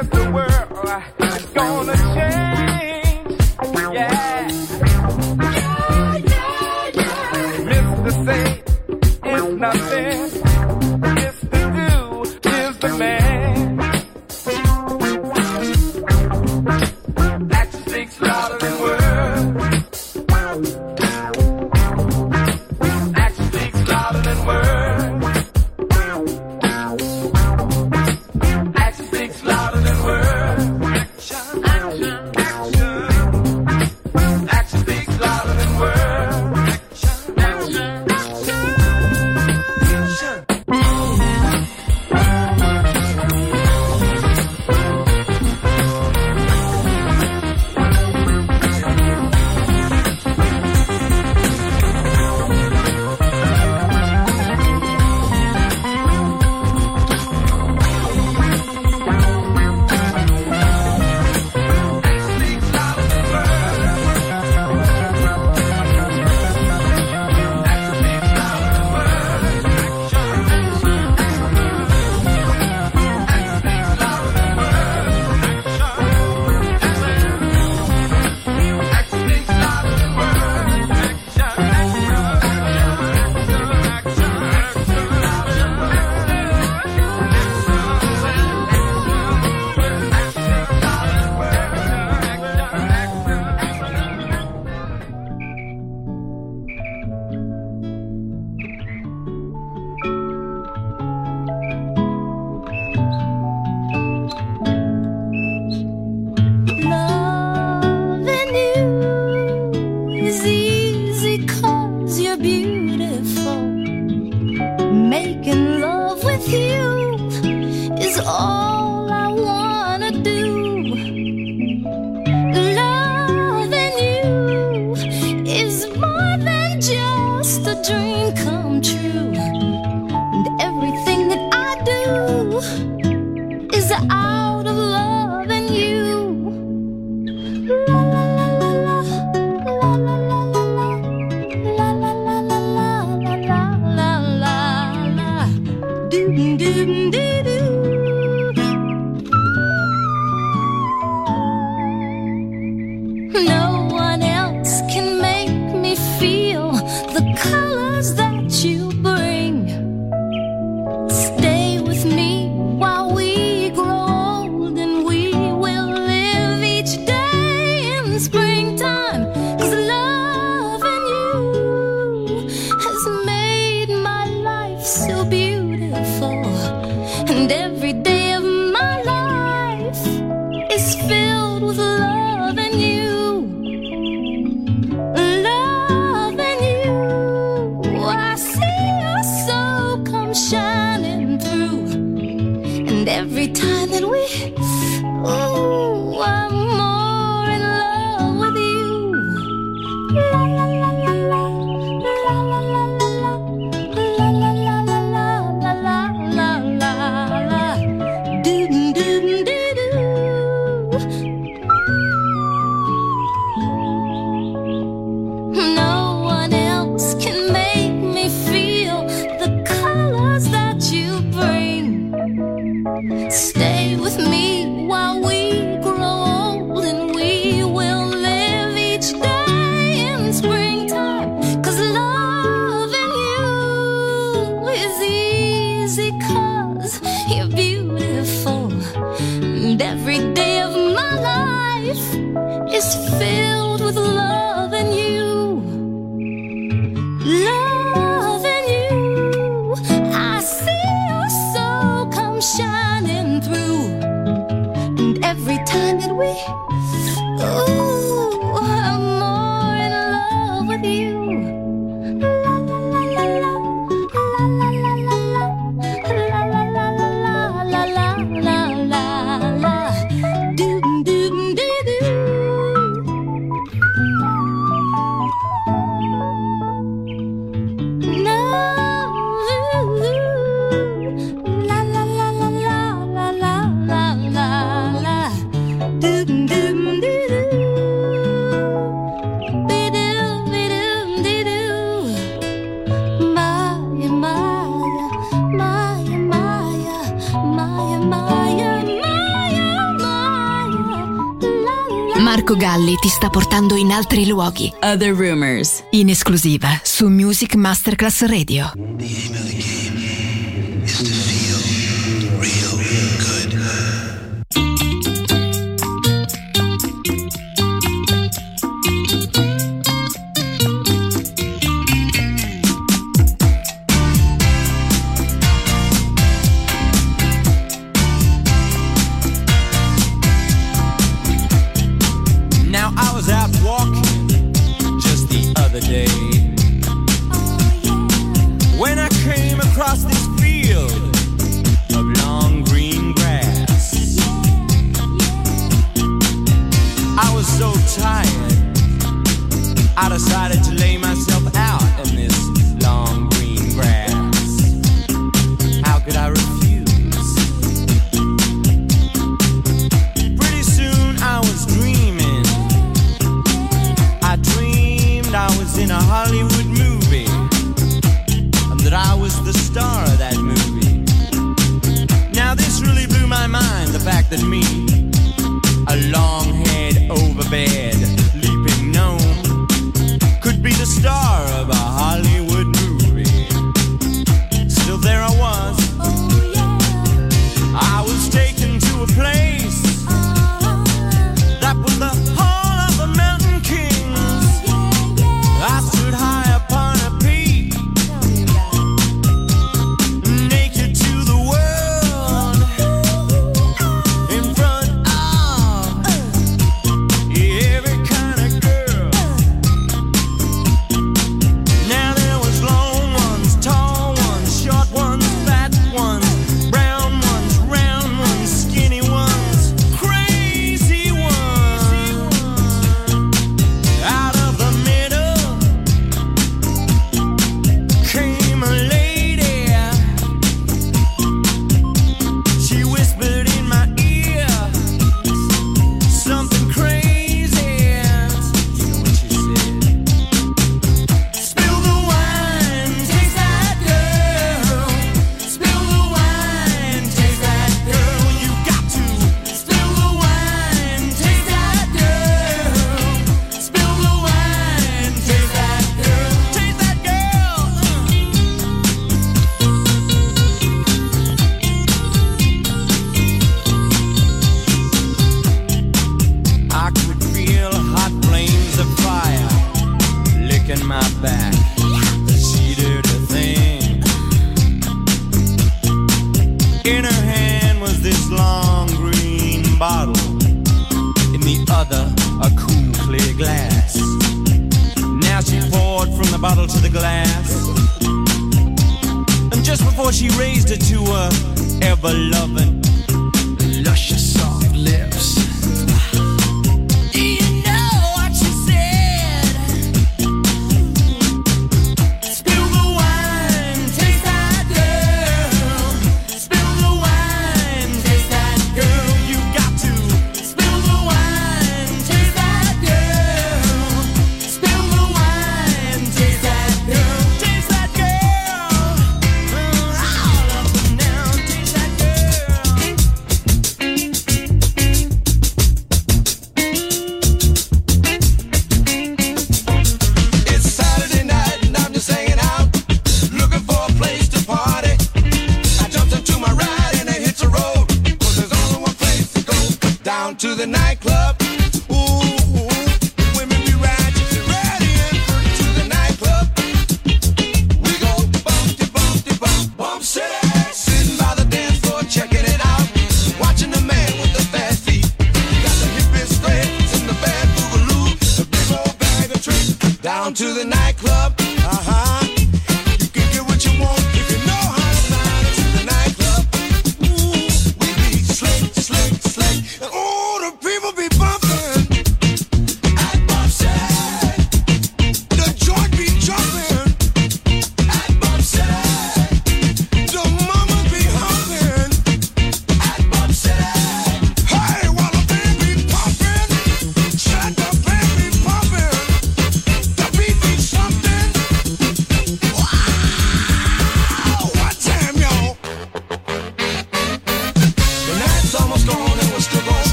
Yes, the world gonna change. in altri luoghi. Other Rumors, in esclusiva su Music Masterclass Radio.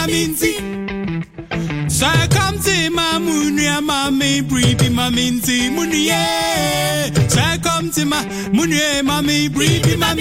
na minzi. Sakamti ma munya ma me bribi ma minzi munye Sakamti ma munye ma me bribi ma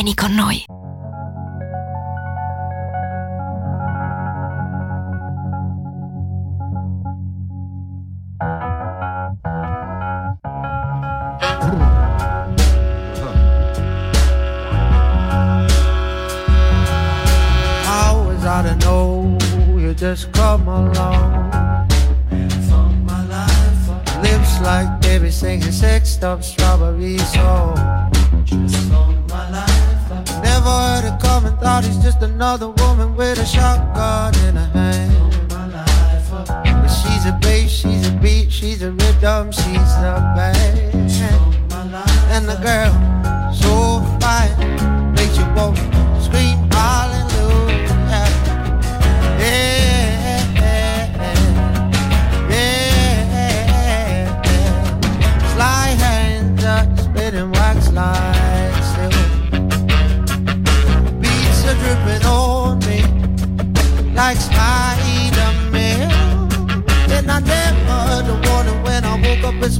Vieni con noi. just come along. For my life. Lips like baby singing sex stop strawberry song never heard her coming, thought he's just another woman with a shotgun in her hand. But she's a bass, she's a beat, she's a rhythm, she's a band. And the girl, so fine, makes you want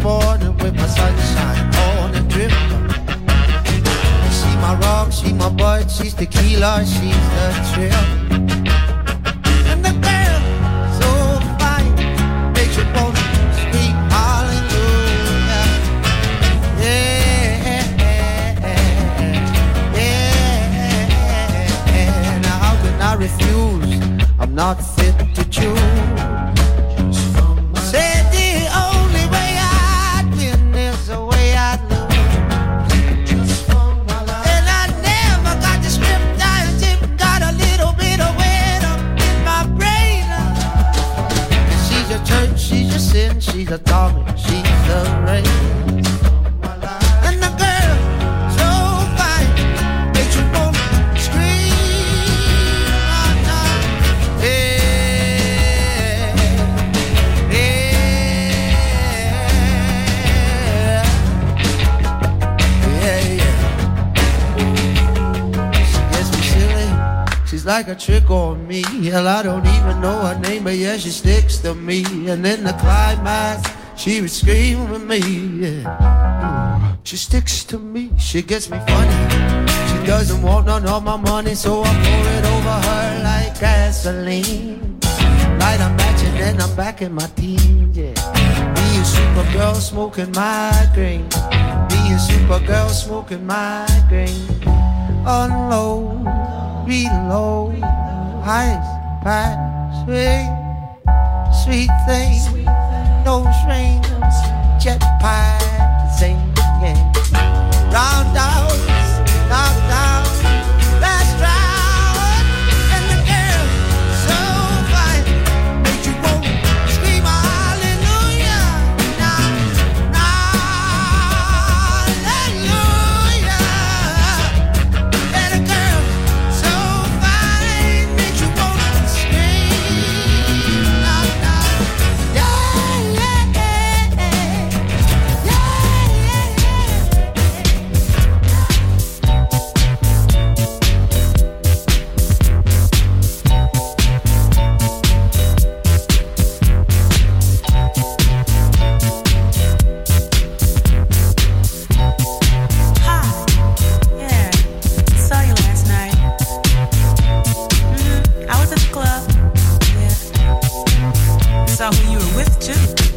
born with my sunshine on a drip. She my rock, she my butt, she's tequila, she's the trip. And the girl, so fine, makes you wanna hallelujah. Yeah, yeah. Now how can I refuse? I'm not like a trick on me. Hell, I don't even know her name, but yeah, she sticks to me. And in the climax, she would scream with me. Yeah. She sticks to me. She gets me funny. She doesn't want none of my money, so I pour it over her like gasoline. Light a match and then I'm back in my teens, yeah. Be a supergirl smoking my migraine. Be a supergirl smoking my migraine. Unload, reload, ice, pack, swing, sweet thing, no strings, jetpack, sing, yeah. Roundhouse, knockdown, last with too.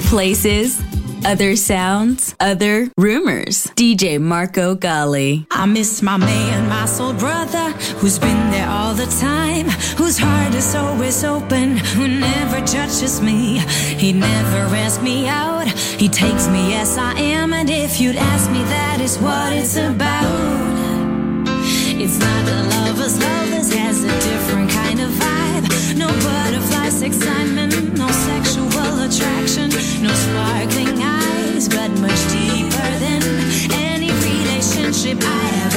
Other places, other sounds, other rumors. DJ Marco Gally. I miss my man, my soul brother, who's been there all the time, whose heart is always open, who never judges me. He never asks me out, he takes me as I am, and if you'd ask me, that is what it's about. It's not a lover's love, this has a different kind of vibe. No butterflies, excitement, no sexual attraction. No sparkling eyes, but much deeper than any relationship I have.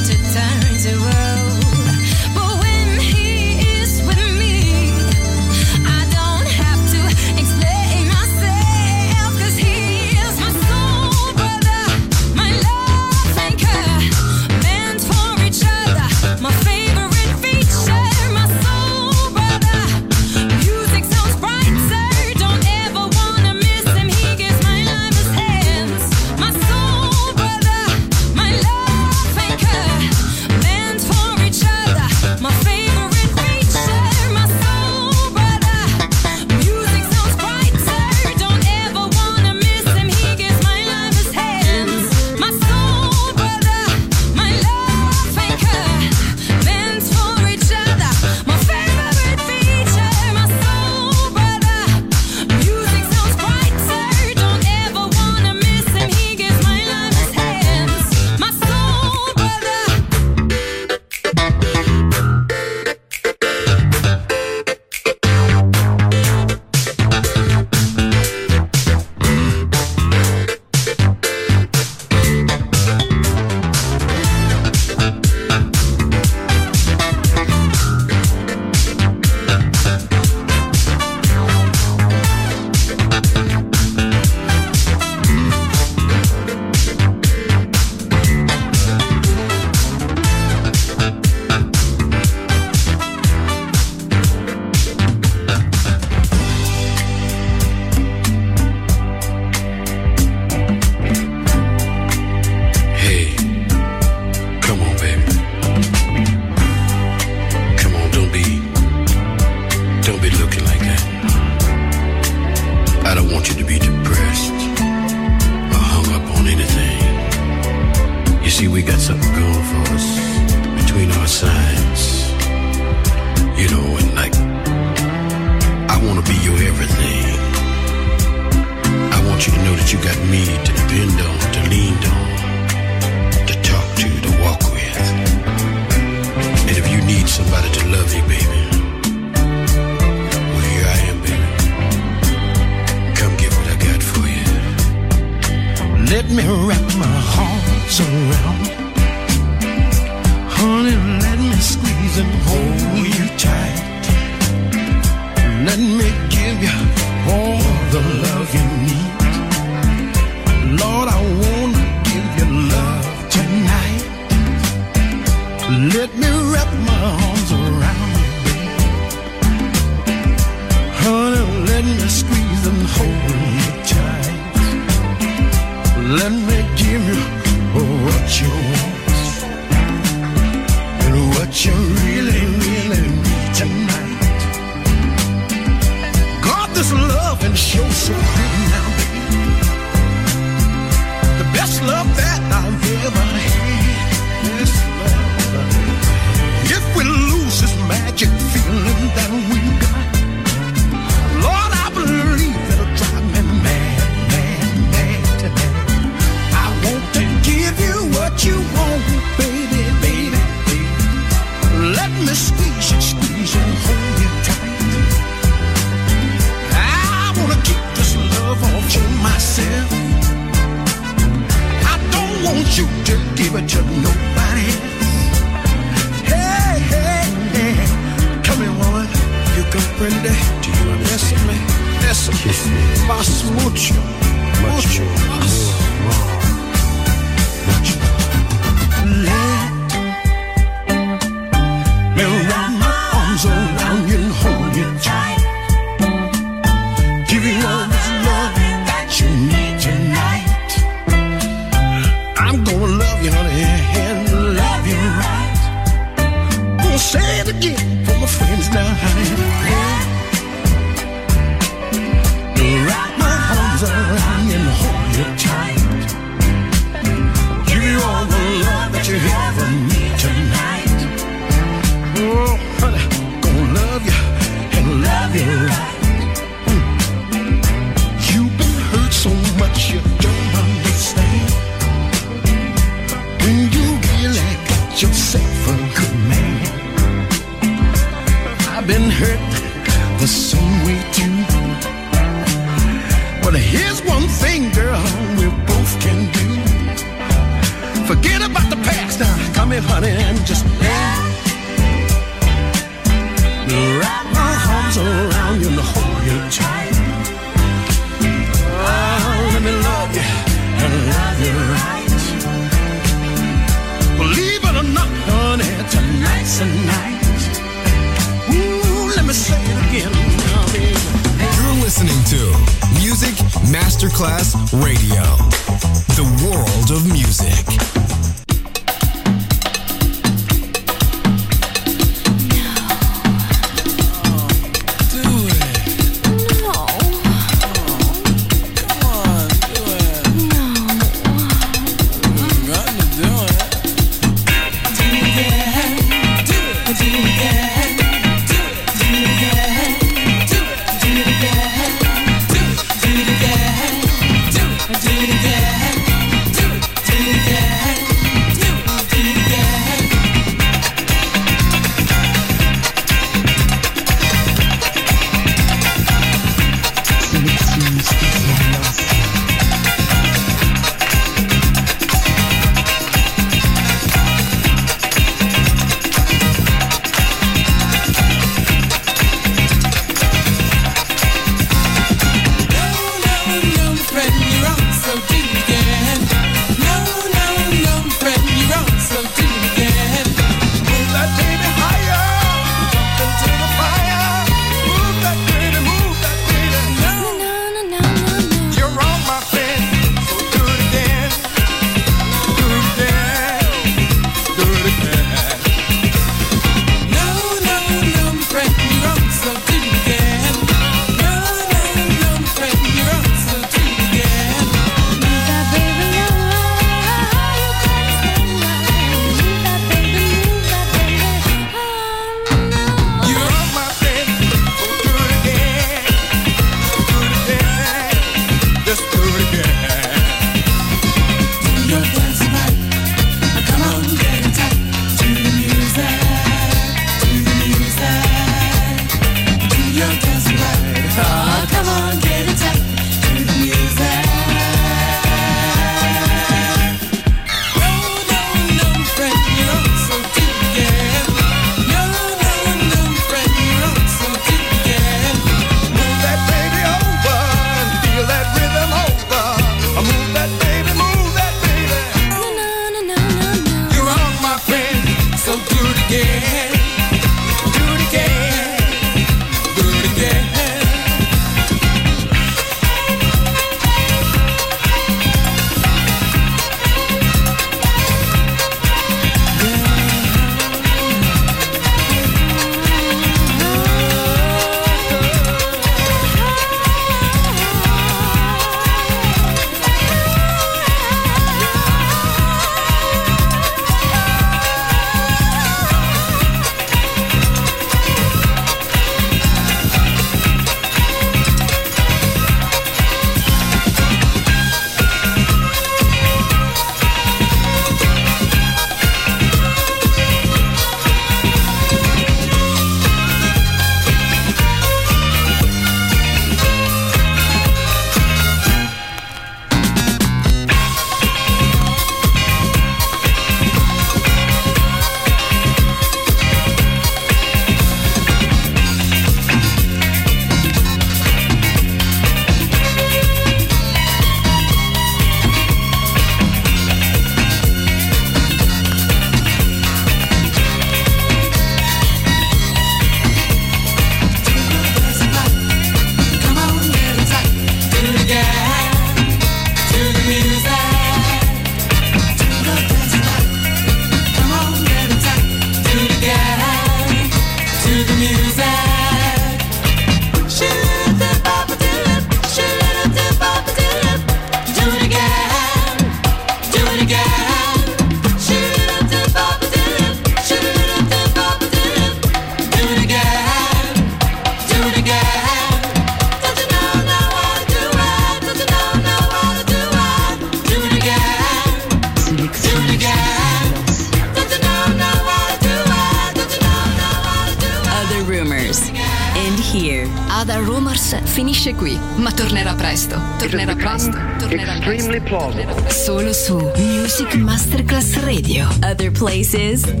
Masterclass Radio.